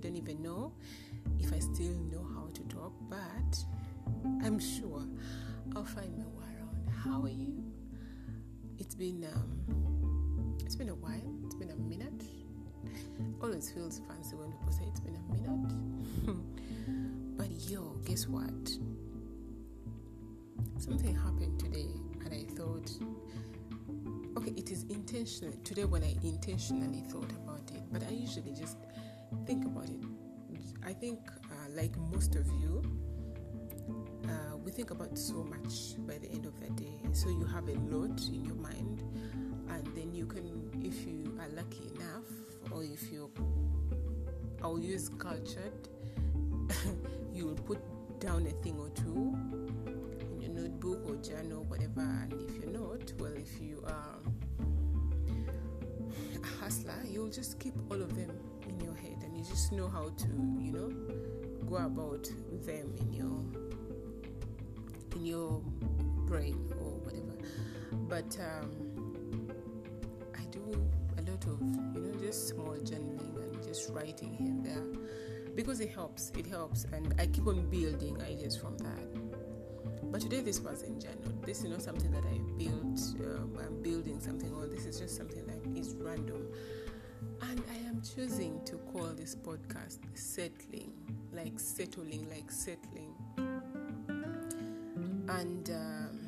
don't even know if I still know how to talk, but I'm sure I'll find my way around. How are you? It's been um, it's been a while. It's been a minute. Always feels fancy when people say it's been a minute. but yo, guess what? Something happened today, and I thought, okay, it is intentional. Today, when I intentionally thought about it, but I usually just think about it. I think, uh, like most of you, uh, we think about so much by the end of the day. So you have a lot in your mind, and then you can, if you are lucky enough, or if you, I'll use cultured, you will put down a thing or two in your notebook or journal, whatever. And if you're not, well, if you are a hustler, you'll just keep all of them your head, and you just know how to, you know, go about them in your in your brain or whatever. But um, I do a lot of, you know, just small journaling and just writing here and there because it helps. It helps, and I keep on building ideas from that. But today, this was in general. This is not something that I built. Um, I'm building something, or this is just something that is random. And I am choosing to call this podcast "Settling," like settling, like settling. And um,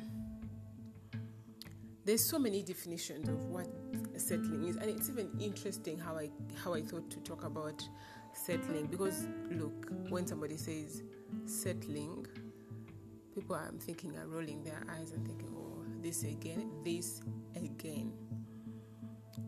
there's so many definitions of what settling is, and it's even interesting how I how I thought to talk about settling because look, when somebody says settling, people I'm thinking are rolling their eyes and thinking, oh, this again, this again.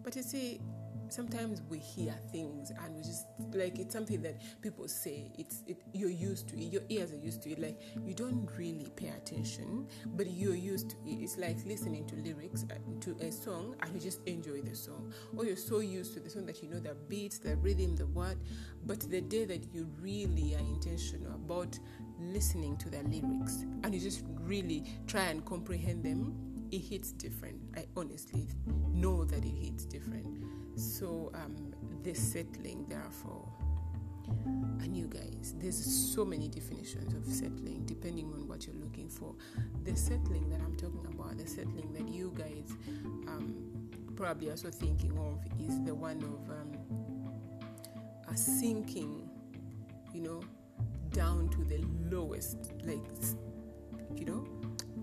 But you see, sometimes we hear things and we just like it's something that people say it's it you're used to it your ears are used to it like you don't really pay attention but you're used to it. It's like listening to lyrics uh, to a song and you just enjoy the song. Or you're so used to the song that you know the beats the rhythm the word but the day that you really are intentional about listening to the lyrics and you just really try and comprehend them it hits different. I honestly know that it hits different. So um, the settling, therefore, and you guys, there's so many definitions of settling depending on what you're looking for. The settling that I'm talking about, the settling that you guys um, probably also thinking of, is the one of um, a sinking, you know, down to the lowest, like you know,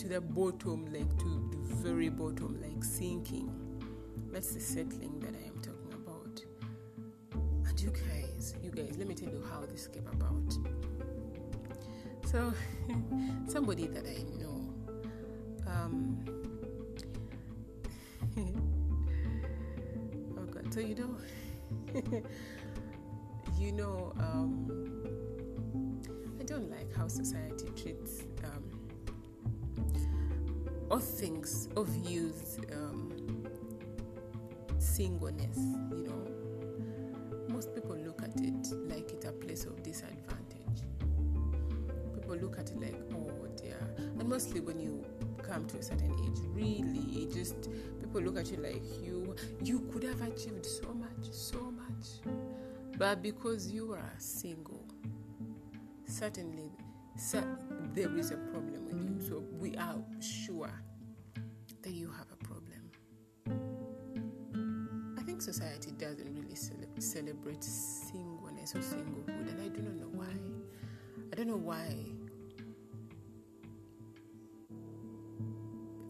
to the bottom, like to the very bottom, like sinking. That's the settling that I am talking about. And you guys, you guys, let me tell you how this came about. So, somebody that I know, um, oh God, so you know, you know, um, I don't like how society treats um, or thinks or views um, singleness, you know. Most people look at it like it's a place of disadvantage. People look at it like, oh dear. And mostly when you come to a certain age, really, it just people look at you like you you could have achieved so much, so much. But because you are single, certainly so there is a problem you. So we are sure that you have a problem. I think society doesn't really cele- celebrate singleness or singlehood, and I do not know why. I don't know why.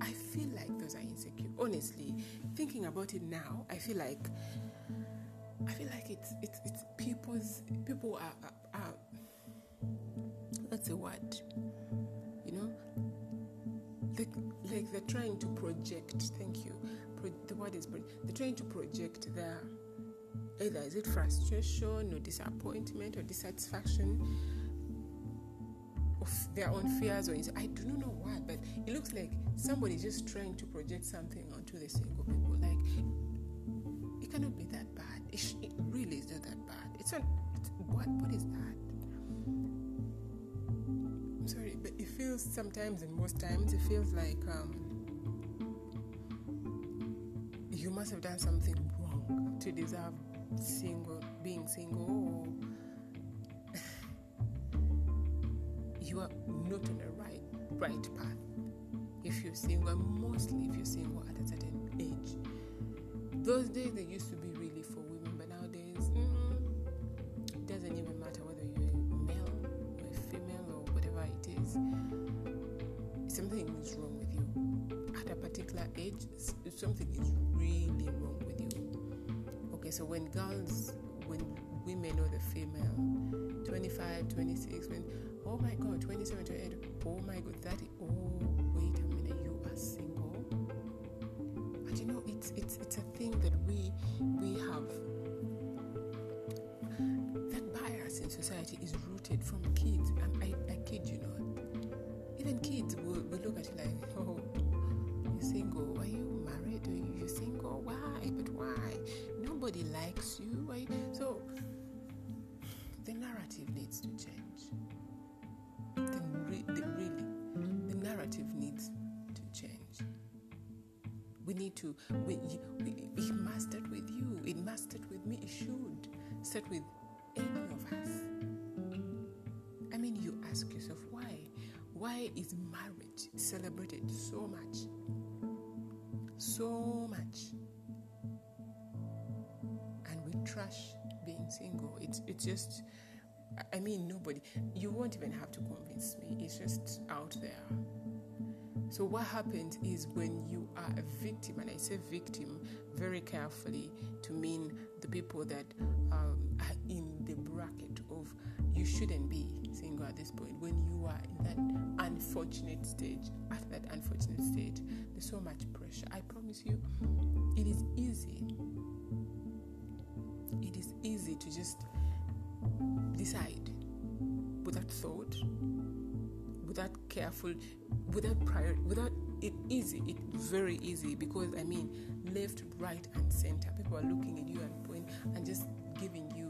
I feel like those are insecure. Honestly, thinking about it now, I feel like I feel like it's it's it's people's people are, are, are what's the word? Like like they're trying to project. Thank you. Pro, the word is they're trying to project their either is it frustration or disappointment or dissatisfaction of their own fears or I do not know why, but it looks like somebody's just trying to project something onto the single people. Like it cannot be that bad. It, sh- it really is not that bad. It's not. It's, what what is that? Sorry, but it feels sometimes and most times it feels like um, you must have done something wrong to deserve single being single or you are not on the right right path. If you're single mostly if you're single at a certain age. Those days they used to be at a particular age something is really wrong with you. Okay so when girls when women or the female 25 26 when oh my god 27 28 oh my god 30 oh wait a minute you are single? And you know it's it's it's a thing that we we have that bias in society is rooted from kids. And I, I kid you not even kids will, will look at you like oh you're single. Are you married? Or you're single? Why? But why? Nobody likes you. So the narrative needs to change. The, re- the really the narrative needs to change. We need to we, we, it must start with you. It must start with me. It should start with any of us. I mean you ask yourself why is marriage celebrated so much so much and we trash being single it's it's just I mean, nobody, you won't even have to convince me. It's just out there. So, what happens is when you are a victim, and I say victim very carefully to mean the people that um, are in the bracket of you shouldn't be single at this point, when you are in that unfortunate stage, at that unfortunate stage, there's so much pressure. I promise you, it is easy. It is easy to just decide without thought, without careful, without prior, without it easy. It's very easy because I mean, left, right, and center. People are looking at you and point and just giving you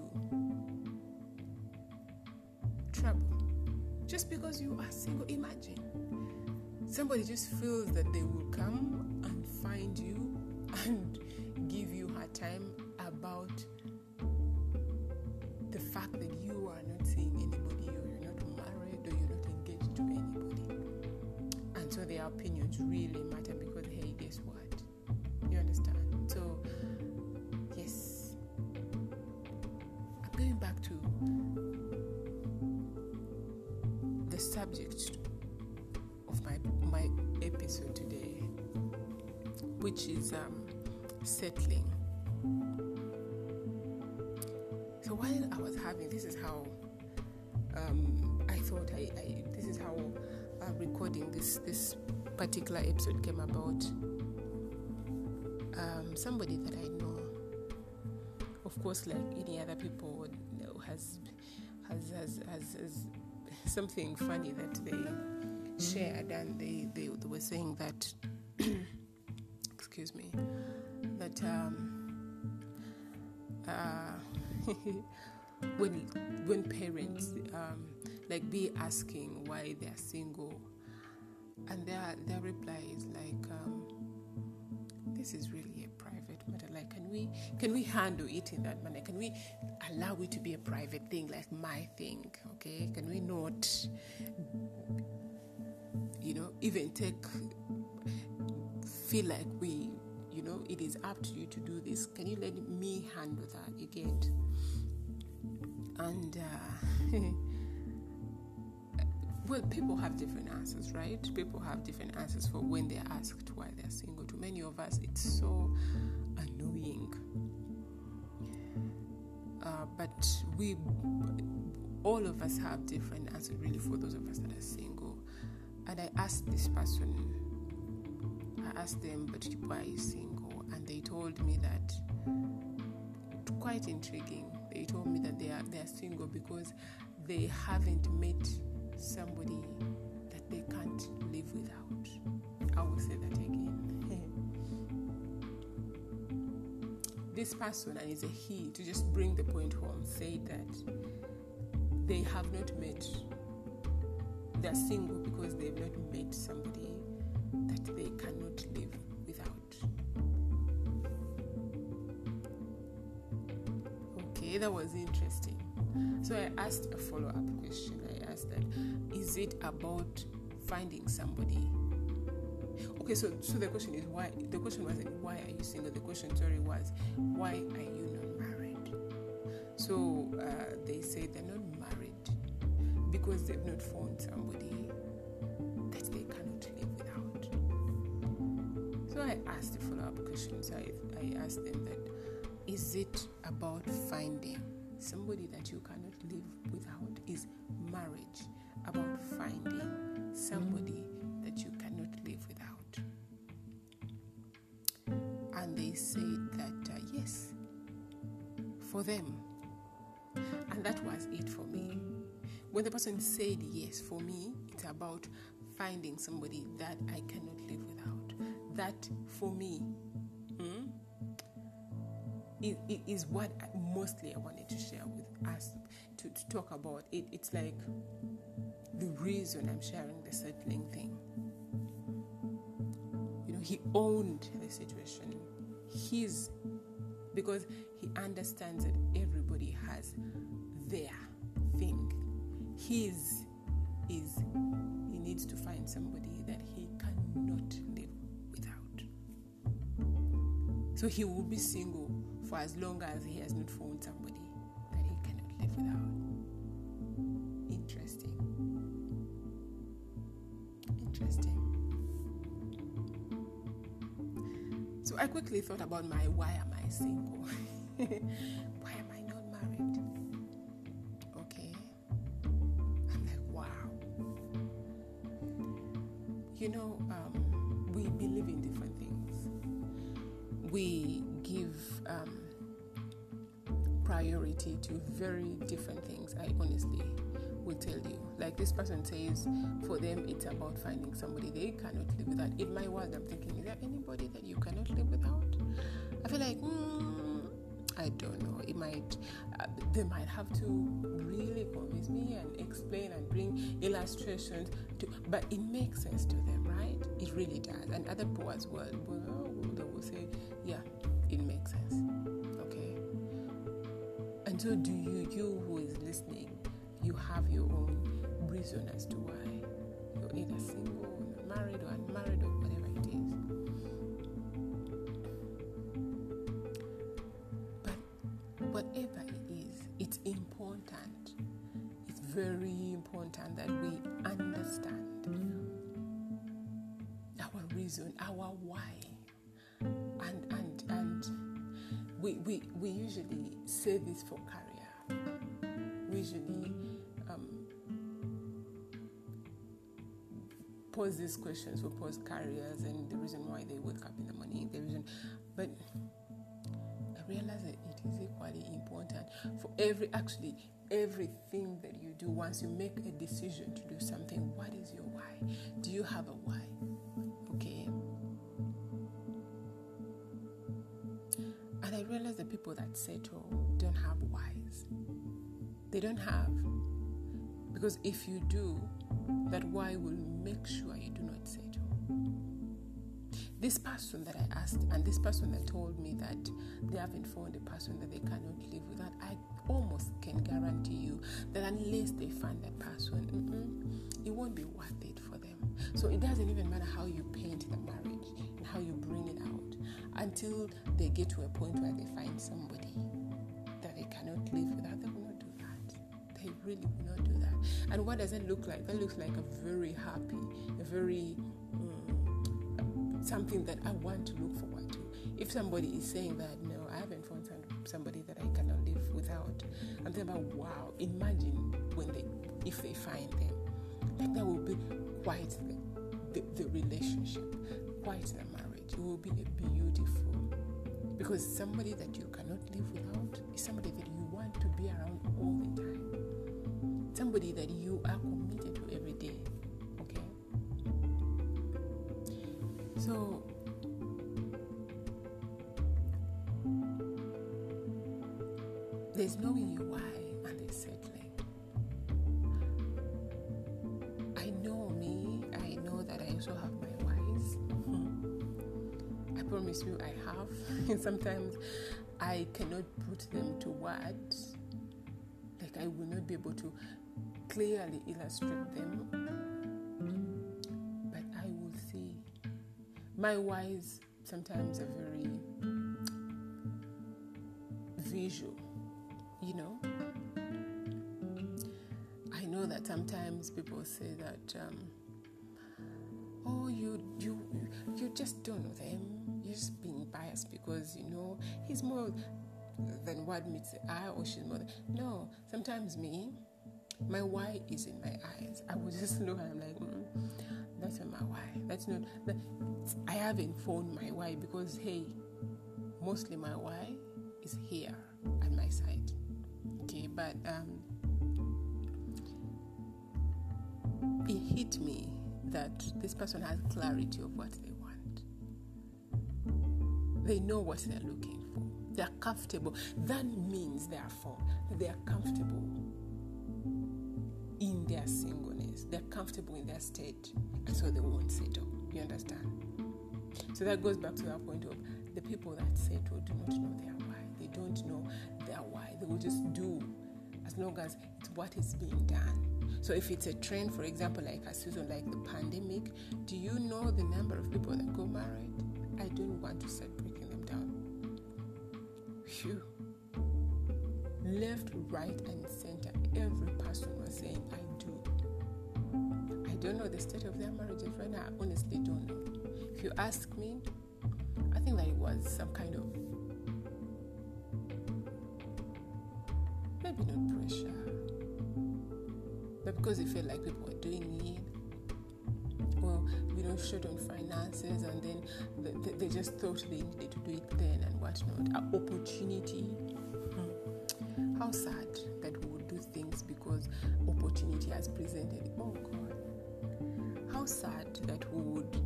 just because you are single. Imagine somebody just feels that they will come and find you and give you hard time about the fact that you are not seeing anybody or you're not married or you're not engaged to anybody. And so their opinions really matter because, hey, guess what? Subject of my, my episode today, which is um, settling. So while I was having, this is how um, I thought I, I, this is how uh, recording this this particular episode came about. Um, somebody that I know, of course, like any other people, has, has has has has something funny that they shared, and they they, they were saying that, excuse me, that. Um, uh, when when parents um, like be asking why they are single, and their their reply is like, um, "This is really matter. Like, can we can we handle it in that manner? Can we allow it to be a private thing, like my thing? Okay? Can we not, you know, even take feel like we you know, it is up to you to do this. Can you let me handle that? You get? And, uh, well, people have different answers, right? People have different answers for when they're asked why they're single. To many of us, it's so annoying. Uh, but we, all of us have different answers, really, for those of us that are single. And I asked this person I asked them, but why are you single? And they told me that, quite intriguing, they told me that they are, they are single because they haven't met somebody that they can't live without. I will say that again. this person, and it's a he, to just bring the point home, say that they have not met, they're single because they've not met somebody that they cannot live without. Okay, that was interesting. So I asked a follow up question. I asked that is it about finding somebody Okay, so so the question is why the question wasn't why are you single? The question sorry was why are you not married? So uh, they say they're not married because they've not found somebody that they cannot live without. So I asked the follow up questions. I, I asked them that is it about finding somebody that you cannot live without? Is marriage about finding somebody that you said that uh, yes, for them. And that was it for me. When the person said yes, for me, it's about finding somebody that I cannot live without. That for me hmm, is, is what I, mostly I wanted to share with us to, to talk about. It, it's like the reason I'm sharing the settling thing. You know, he owned the situation. His because he understands that everybody has their thing. His is he needs to find somebody that he cannot live without. So he will be single for as long as he has not found somebody that he cannot live without. Interesting. Interesting. I quickly thought about my why am I single? why am I not married? Okay. I'm like, wow. You know, um, we believe in different things. We give um, priority to very different things. I honestly will tell you. Like this person says, for them it's about finding somebody they cannot live without. In my world, I'm thinking, is there anybody that you cannot live without? I feel like, mm, I don't know. It might, uh, they might have to really convince me and explain and bring illustrations to, but it makes sense to them, right? It really does. And other people as well, well they will say, yeah, it makes sense. Okay. And so, do you, you who is listening, you have your own reason as to why you're either single, married, or unmarried, or whatever it is. But whatever it is, it's important. It's very important that we understand our reason, our why. And and and we we, we usually say this for usually um, pose these questions for post careers and the reason why they wake up in the morning, the reason. But I realize that it is equally important for every, actually, everything that you do. Once you make a decision to do something, what is your why? Do you have a why? Okay. And I realize the people that settle. They don't have. Because if you do, that why will make sure you do not settle. This person that I asked, and this person that told me that they haven't found a person that they cannot live without, I almost can guarantee you that unless they find that person, it won't be worth it for them. So it doesn't even matter how you paint the marriage and how you bring it out until they get to a point where they find somebody that they cannot live without. They really will not do that. And what does it look like? That looks like a very happy, a very um, something that I want to look forward to. If somebody is saying that, no, I haven't found somebody that I cannot live without, I'm thinking about, wow, imagine when they, if they find them. Like that will be quite the, the, the relationship, quite the marriage. It will be a beautiful, because somebody that you cannot live without is somebody that you want to be around all the time. Somebody that you are committed to every day. Okay? So, there's knowing your why and there's settling. I know me, I know that I also have my whys. I promise you, I have. And sometimes I cannot put them to words. Like I will not be able to clearly illustrate them. But I will see. My whys sometimes are very visual, you know. I know that sometimes people say that, um, oh, you you you just don't know them. You're just being biased because you know he's more than what meets the eye, or she's more. Than, no, sometimes me, my why is in my eyes. I would just look and I'm like, mm, that's not my why. That's not. That, I haven't found my why because hey, mostly my why is here at my side. Okay, but um, it hit me that this person has clarity of what they want. They know what they're looking for. They're comfortable. That means, therefore, they are comfortable their singleness. They're comfortable in their state, and so they won't settle. You understand? So that goes back to that point of the people that settle do not know their why. They don't know their why. They will just do as long as it's what is being done. So if it's a trend, for example, like a season like the pandemic, do you know the number of people that go married? I don't want to start breaking them down. Phew. Left, right, and center, every person was saying, I. don't know the state of their marriages right now. I honestly don't know. If you ask me, I think that it was some kind of maybe not pressure, but because it felt like people were doing it, well, you know, short on finances, and then they, they, just thought they needed to do it then and whatnot. An opportunity. Hmm. How sad that we would do things because opportunity has presented. Oh God. How sad that we would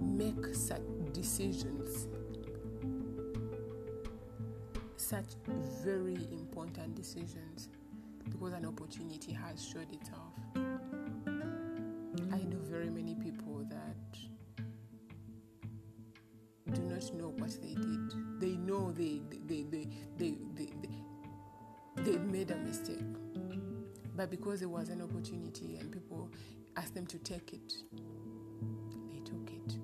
make such decisions such very important decisions because an opportunity has showed itself. I know very many people that do not know what they did. They know they they they they they, they, they made a mistake. But because there was an opportunity and people asked them to take it, they took it.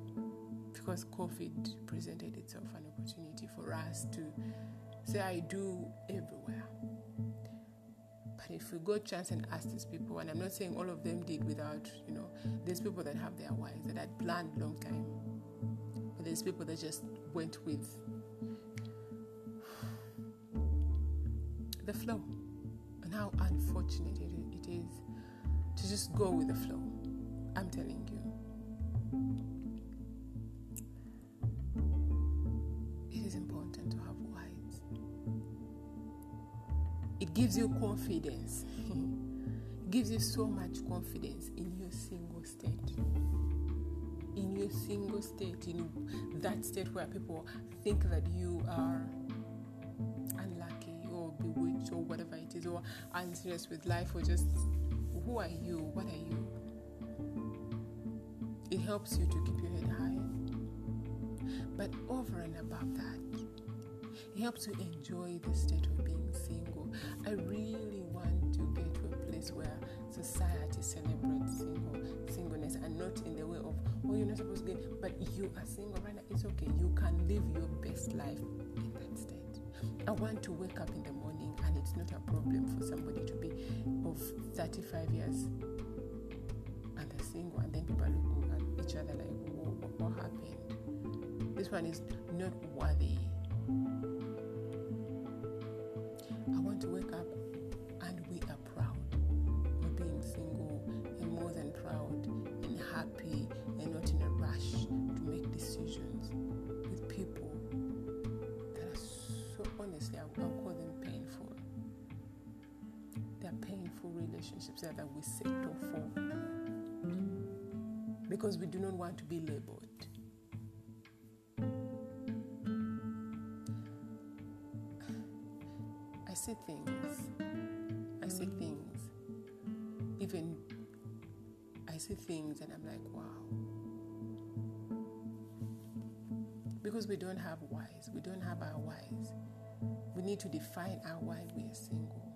Because COVID presented itself an opportunity for us to say I do everywhere. But if we go chance and ask these people, and I'm not saying all of them did without, you know, there's people that have their wives that had planned long time. But there's people that just went with the flow. And how unfortunate just go with the flow. I'm telling you. It is important to have whys. It gives you confidence. it gives you so much confidence in your single state. In your single state, in that state where people think that you are unlucky or bewitched or whatever it is, or unserious with life, or just who are you? What are you? It helps you to keep your head high. But over and above that, it helps you enjoy the state of being single. I really want to get to a place where society celebrates single singleness and not in the way of oh you're not supposed to get but you are single right now. It's okay. You can live your best life in that state. I want to wake up in the morning and it's not a problem for somebody to be of 35 years and they're single and then people are looking at each other like what, what happened? This one is not worthy. I want to wake up that we settle for because we do not want to be labeled. I see things. I see things. Even I see things and I'm like, wow. Because we don't have whys, we don't have our whys. We need to define our why we are single.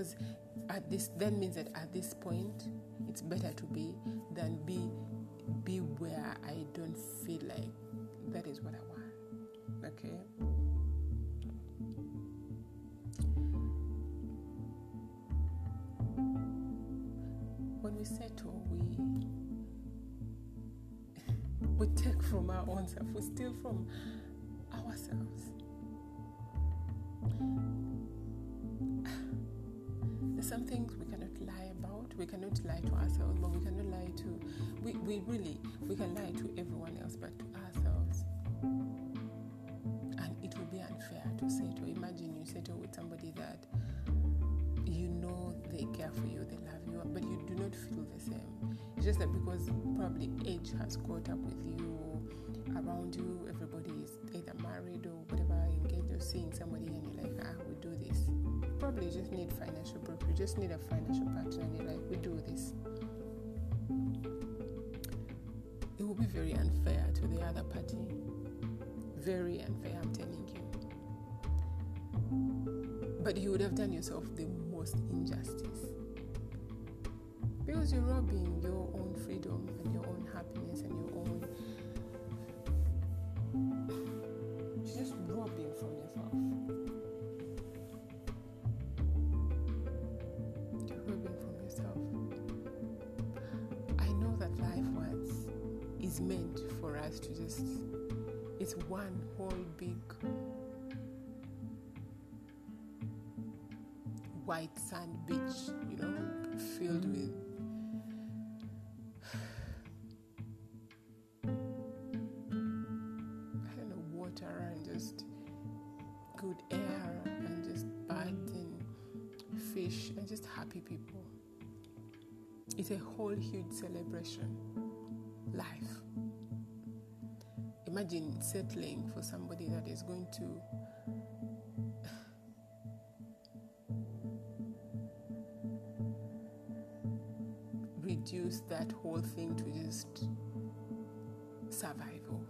Because at this that means that at this point it's better to be than be be where I don't feel like that is what I want. Okay. When we settle, we we take from our own self, we steal from ourselves. Some things we cannot lie about. We cannot lie to ourselves, but we cannot lie to we, we really we can lie to everyone else but to ourselves. And it would be unfair to say to imagine you settle with somebody that you know they care for you, they love you, but you do not feel the same. It's just that because probably age has caught up with you around you, everybody is either married or whatever, engaged or seeing somebody and you're like, ah, we do this. Probably you just need financial proof. You just need a financial partner and you're like, we do this. It will be very unfair to the other party. Very unfair, I'm telling you. But you would have done yourself the most injustice. Because you're robbing your own freedom and your own happiness and your own white sand beach, you know, filled mm-hmm. with I don't know, water and just good air and just birds and fish and just happy people. It's a whole huge celebration. Life imagine settling for somebody that is going to reduce that whole thing to just survival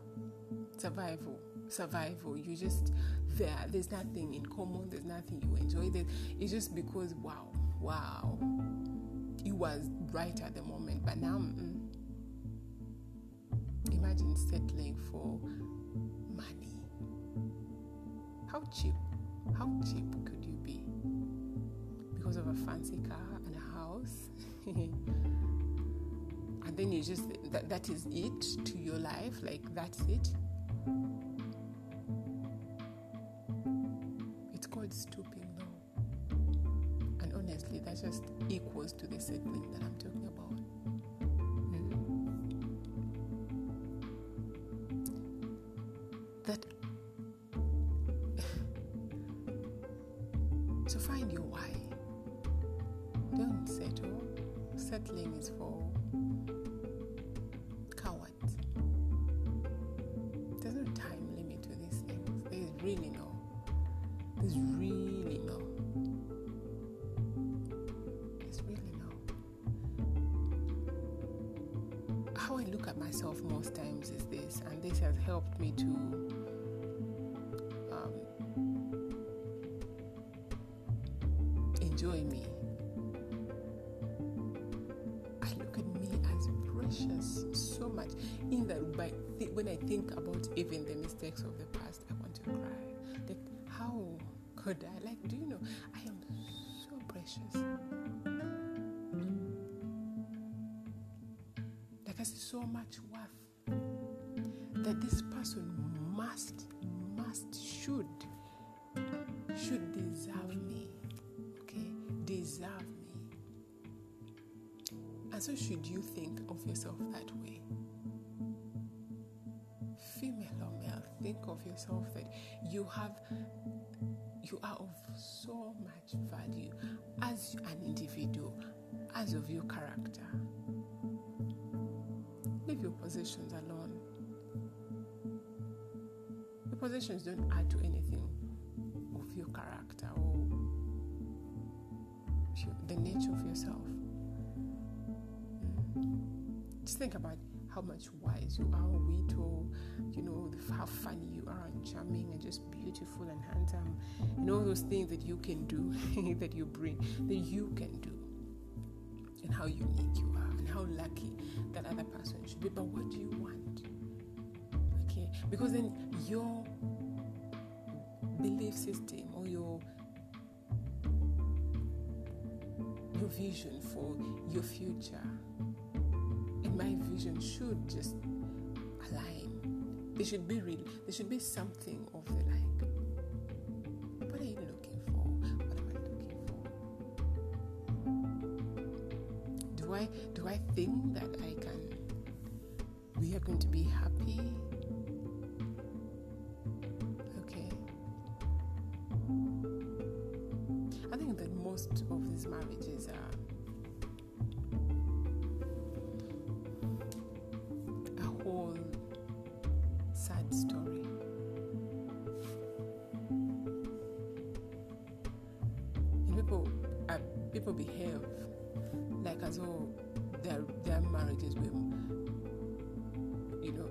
survival survival you just there there's nothing in common there's nothing you enjoy that it's just because wow wow it was right at the moment but now mm, imagine settling for money. How cheap, how cheap could you be? Because of a fancy car and a house? then you just, that, that is it to your life? Like, that's it? It's called stooping low. And honestly, that just equals to the settling that I'm talking about. Mm-hmm. That to find your why. Don't settle. Settling is for myself most times is this, and this has helped me to. Um, enjoy me I look at me as precious so much in that by th- when I think about even the mistakes of the past, I want to cry. Like, how could I? See so much worth that this person must, must, should, should deserve me. Okay, deserve me and so, should you think of yourself that way? Female or male, think of yourself that you have, you are of so much value as an individual, as of your character. Leave your possessions alone. Your possessions don't add to anything of your character or the nature of yourself. Mm. Just think about how much wise you are, wit, or you know how funny you are, and charming, and just beautiful and handsome, and all those things that you can do, that you bring, that you can do, and how unique you are, and how lucky that other person should be. But what do you want? Okay, because then your belief system or your your vision for your future and my vision should just align. There should be real. There should be something of the Do I think that I can? We are going to be happy. Okay. I think that most of these marriages are a whole sad story. And people, uh, people behave like as though their their marriages were, you know,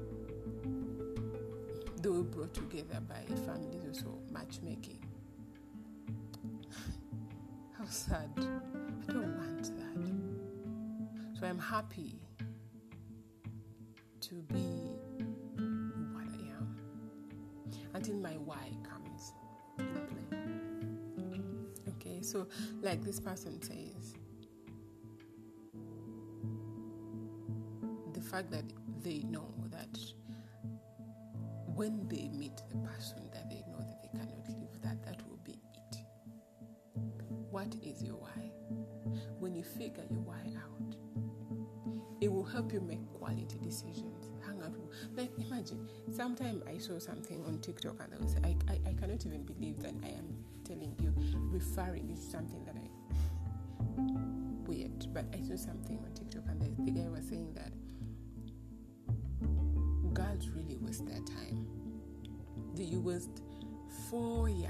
they were brought together by families or so matchmaking. How sad! I don't want that. So I'm happy to be what I am until my why comes into play. Okay, so, like this person says, fact that they know that when they meet the person that they know that they cannot live that, that will be it. What is your why? When you figure your why out, it will help you make quality decisions. Hang out. Like imagine, sometime I saw something on TikTok and I was I, I, I cannot even believe that I am telling you, referring to something that I weird, but I saw something on TikTok and the, the guy was saying that girls really waste their time. Do you waste four years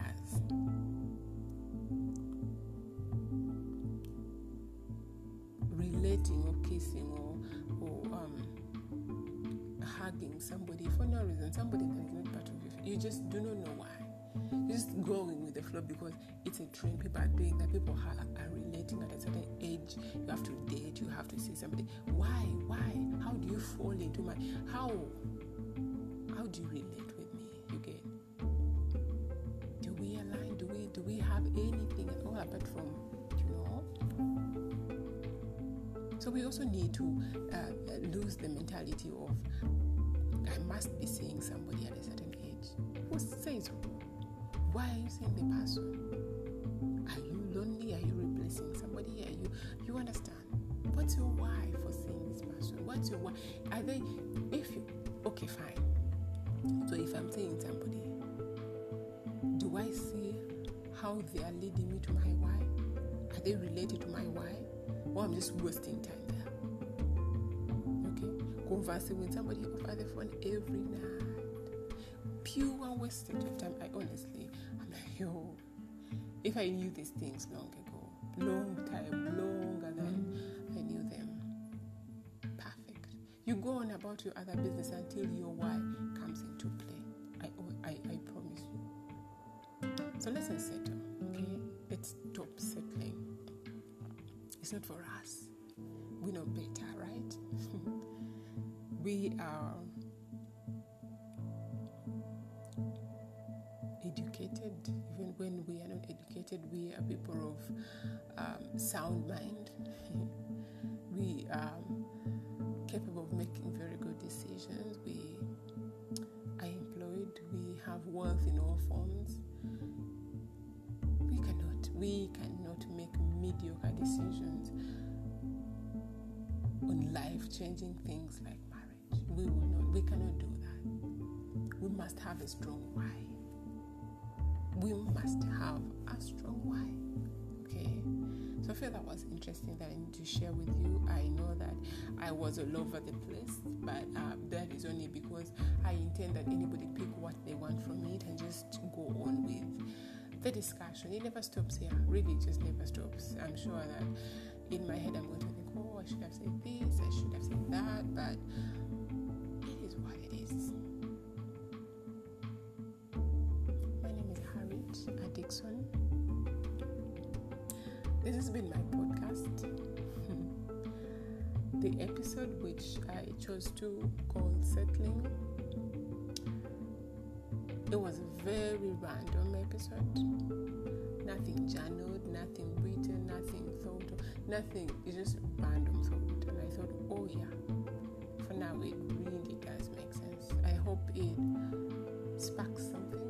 relating or kissing or, or um, hugging somebody for no reason, somebody not part of you. You just do not know why you just going with the flow because it's a trend. People are doing that. People are, are relating at a certain age. You have to date. You have to see somebody. Why? Why? How do you fall into my? How? Do you relate with me? You? Do we align? Do we? Do we have anything at all apart from you know? So we also need to uh, lose the mentality of I must be seeing somebody at a certain age. Who says why are you seeing the person? Are you lonely? Are you replacing somebody? Are you you understand? What's your why for seeing this person? What's your why? Are they if you okay fine. So if I'm seeing somebody, do I see how they are leading me to my why? Are they related to my why? Or I'm just wasting time there? Okay? Conversing with somebody over the phone every night. Pure wastage of time. I honestly I'm like, yo, if I knew these things long ago, long time, longer than I knew them, perfect. You go on about your other business until your why Let's settle, okay? Settling. It's not for us. We know better, right? we are educated, even when we are not educated, we are people of um, sound mind. we are capable of making very good decisions. We are employed. We have wealth in all forms. We cannot. Make mediocre decisions on life-changing things like marriage. We will not. We cannot do that. We must have a strong why we must have a strong why. Okay, so I feel that was interesting that I need to share with you. I know that I was all over the place, but uh, that is only because I intend that anybody pick what they want from it and just go on with the discussion. It never stops here, really, just never stops. I'm sure that in my head, I'm going to think, oh, I should have said this, I should have said that, but it is what it is. My name is Harriet Addiction. This has been my podcast. the episode which I chose to call Settling. It was a very random episode. Nothing journaled, nothing written, nothing thought, nothing. It's just random thought. And I thought, oh yeah, for now it really does make sense. I hope it sparks something,